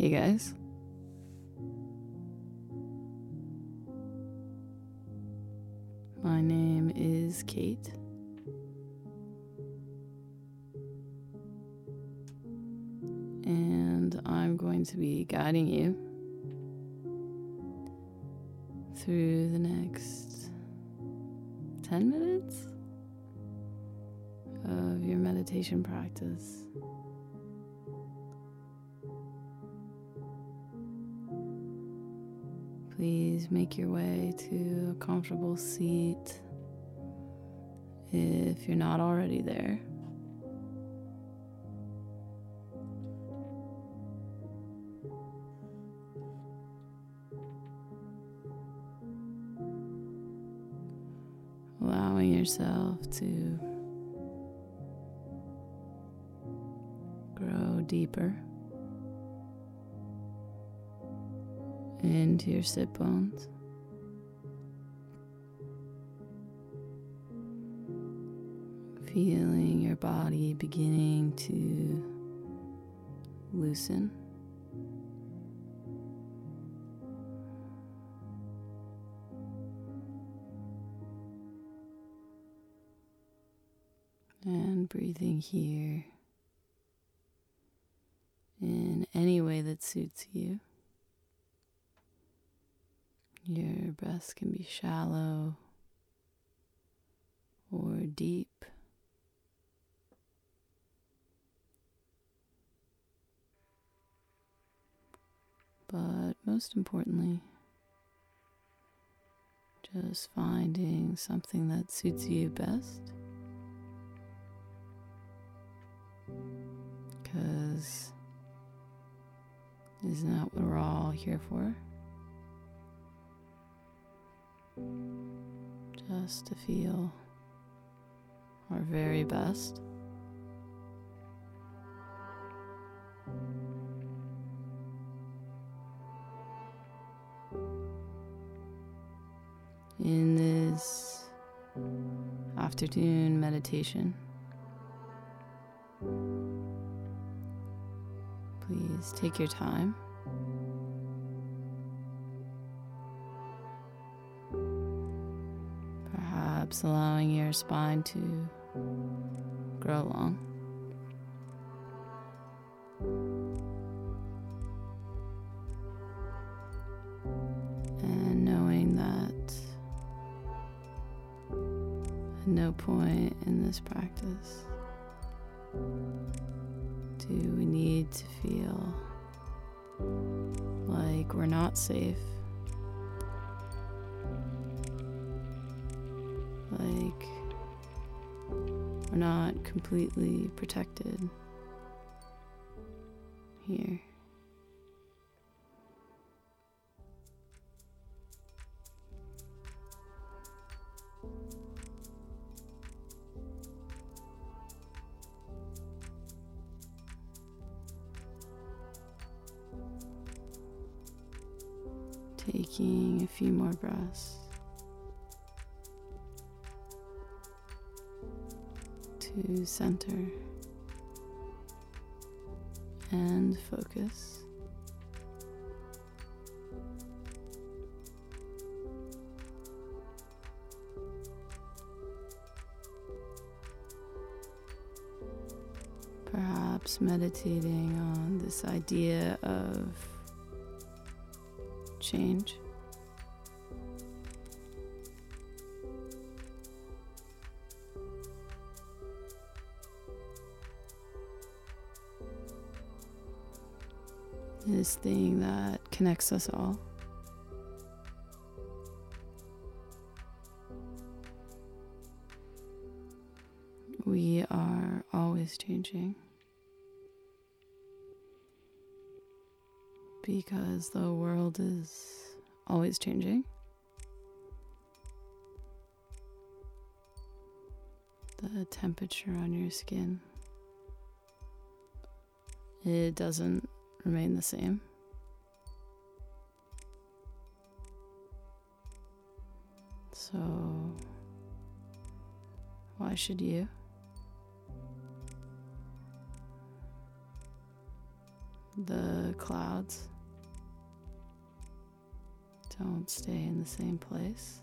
Hey guys. My name is Kate. And I'm going to be guiding you through the next 10 minutes of your meditation practice. Please make your way to a comfortable seat if you're not already there. Allowing yourself to grow deeper. into your sit bones. Feeling your body beginning to loosen. And breathing here in any way that suits you. Your breath can be shallow or deep. But most importantly, just finding something that suits you best. Because isn't that what we're all here for? just to feel our very best. In this afternoon meditation, please take your time. perhaps allowing your spine to grow long. And knowing that at no point in this practice do we need to feel like we're not safe like we're not completely protected here. Taking a few more breaths. to center and focus. Perhaps meditating on this idea of change. this thing that connects us all. We are always changing because the world is always changing. The temperature on your skin, it doesn't remain the same. So, why should you? The clouds don't stay in the same place.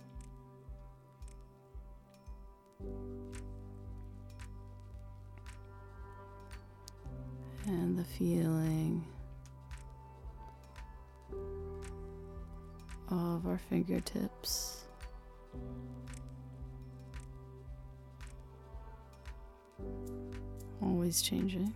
And the feeling of our fingertips. Always changing.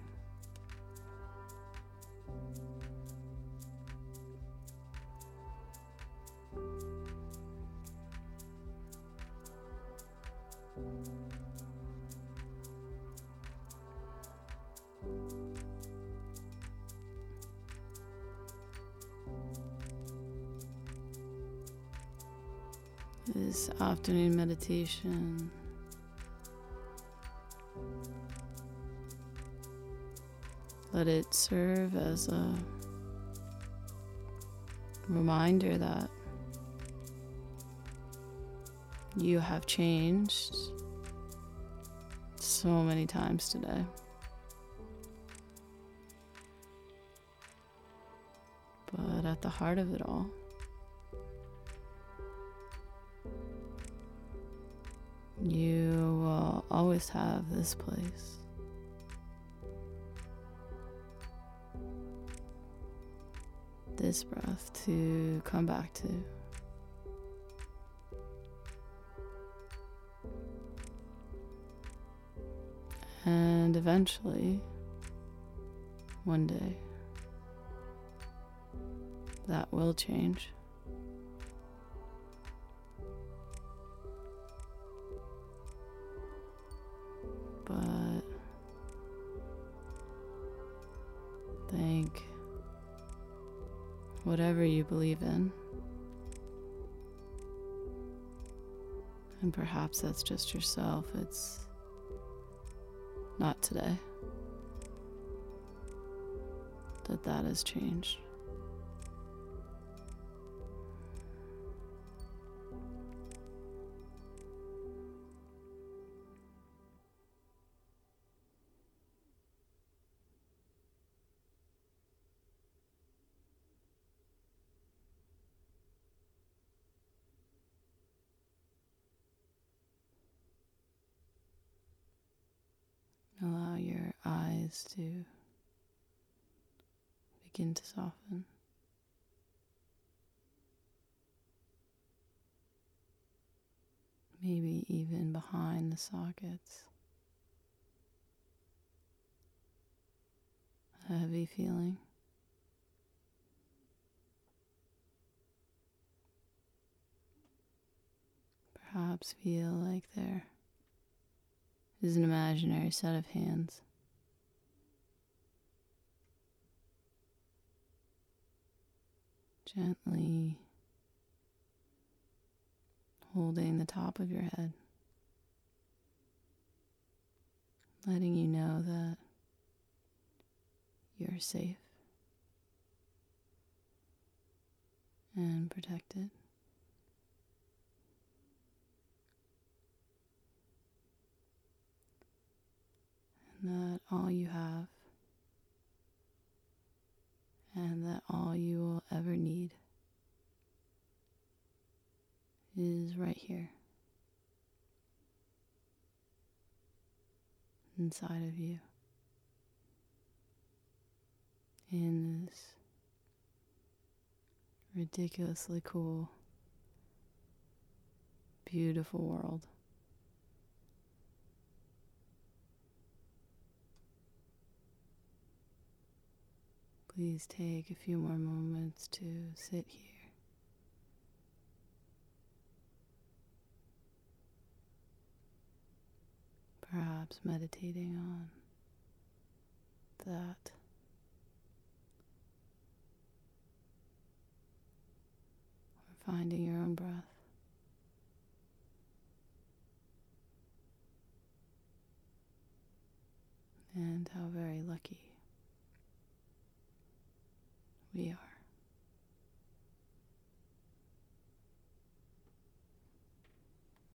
This afternoon meditation let it serve as a reminder that you have changed so many times today. But at the heart of it all, you will always have this place. This breath to come back to. And eventually, one day, that will change. You believe in. And perhaps that's just yourself. It's not today that that has changed. Eyes to begin to soften. Maybe even behind the sockets. A heavy feeling. Perhaps feel like there is an imaginary set of hands. Gently holding the top of your head, letting you know that you're safe and protected. and that all you have and that all you will ever need is right here inside of you in this ridiculously cool, beautiful world. Please take a few more moments to sit here. Perhaps meditating on that. Or finding your own breath. And how very lucky we are.